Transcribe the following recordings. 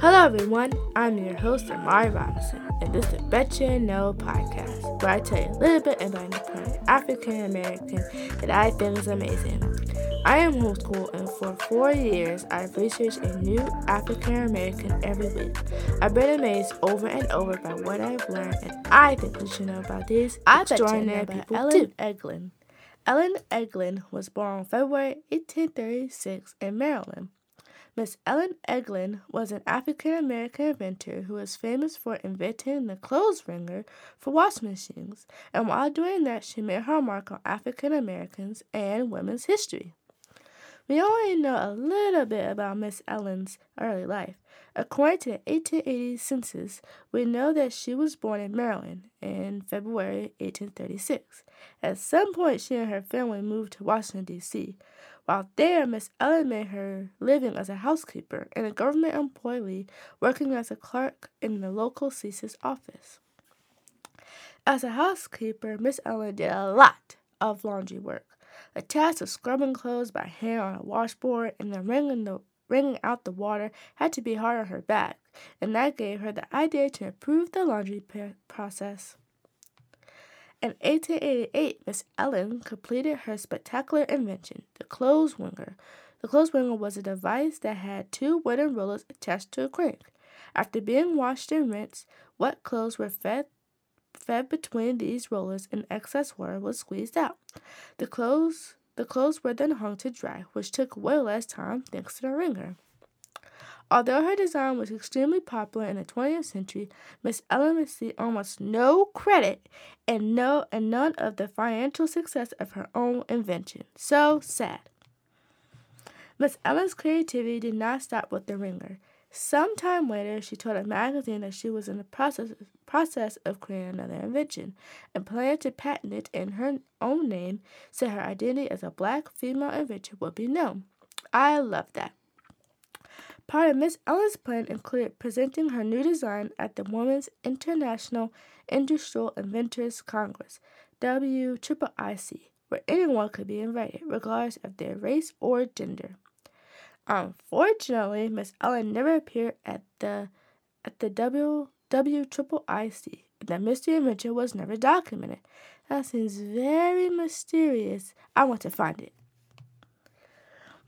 Hello, everyone. I'm your host, Amari Robinson, and this is the Bet You Know podcast, where I tell you a little bit about an African American that I think is amazing. I am homeschooled, and for four years, I've researched a new African American every week. I've been amazed over and over by what I've learned, and I think you should know about these I bet you know extraordinary about people Ellen too. Eglin. Ellen Eglin was born on February 1836 in Maryland. Miss Ellen Eglin was an African American inventor who was famous for inventing the clothes wringer for wash machines, and while doing that, she made her mark on African Americans and women's history. We only know a little bit about Miss Ellen's early life. According to the 1880 census, we know that she was born in Maryland in February 1836. At some point, she and her family moved to Washington, D.C. While there, Miss Ellen made her living as a housekeeper and a government employee working as a clerk in the local census office. As a housekeeper, Miss Ellen did a lot of laundry work. The task of scrubbing clothes by hand on a washboard and then wringing, the, wringing out the water had to be hard on her back, and that gave her the idea to improve the laundry pa- process. In 1888, Miss Ellen completed her spectacular invention, the clothes wringer. The clothes wringer was a device that had two wooden rollers attached to a crank. After being washed and rinsed, wet clothes were fed fed between these rollers and excess water was squeezed out. The clothes the clothes were then hung to dry, which took way less time thanks to the wringer. Although her design was extremely popular in the 20th century, Miss Ellen received almost no credit and no and none of the financial success of her own invention. So sad. Miss Ellen's creativity did not stop with the wringer. Sometime later, she told a magazine that she was in the process process of creating another invention and planned to patent it in her own name so her identity as a black female inventor would be known. I love that. Part of Miss Ellen's plan included presenting her new design at the Women's International Industrial Inventors Congress, WIIC, where anyone could be invited, regardless of their race or gender. Unfortunately, Miss Ellen never appeared at the at the W WIIC. The mystery invention was never documented. That seems very mysterious. I want to find it.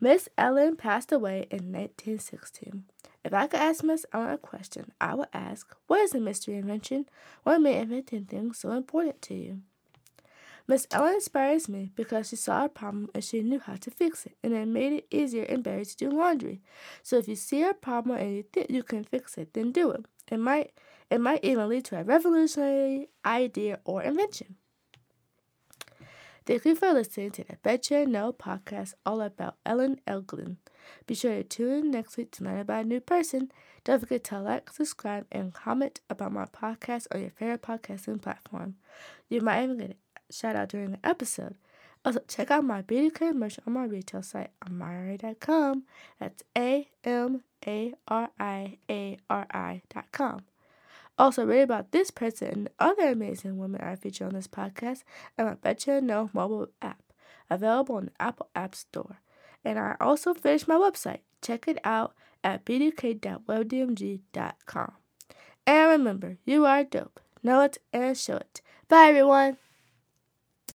Miss Ellen passed away in 1916. If I could ask Miss Ellen a question, I would ask, What is the mystery invention? What made inventing things so important to you? Miss Ellen inspires me because she saw a problem and she knew how to fix it, and it made it easier and better to do laundry. So if you see a problem and you think you can fix it, then do it. It might it might even lead to a revolutionary idea or invention. Thank you for listening to the Bet You Know podcast all about Ellen Eglin. Be sure to tune in next week to learn about a new person. Don't forget to like, subscribe, and comment about my podcast on your favorite podcasting platform. You might even get a shout out during the episode. Also, check out my beauty care merch on my retail site, amari.com. That's A M A R I A R I.com. Also, read about this person and other amazing women I feature on this podcast and my Bet You Know mobile app, available on the Apple App Store. And I also finished my website. Check it out at bdk.webdmg.com. And remember, you are dope. Know it and show it. Bye, everyone.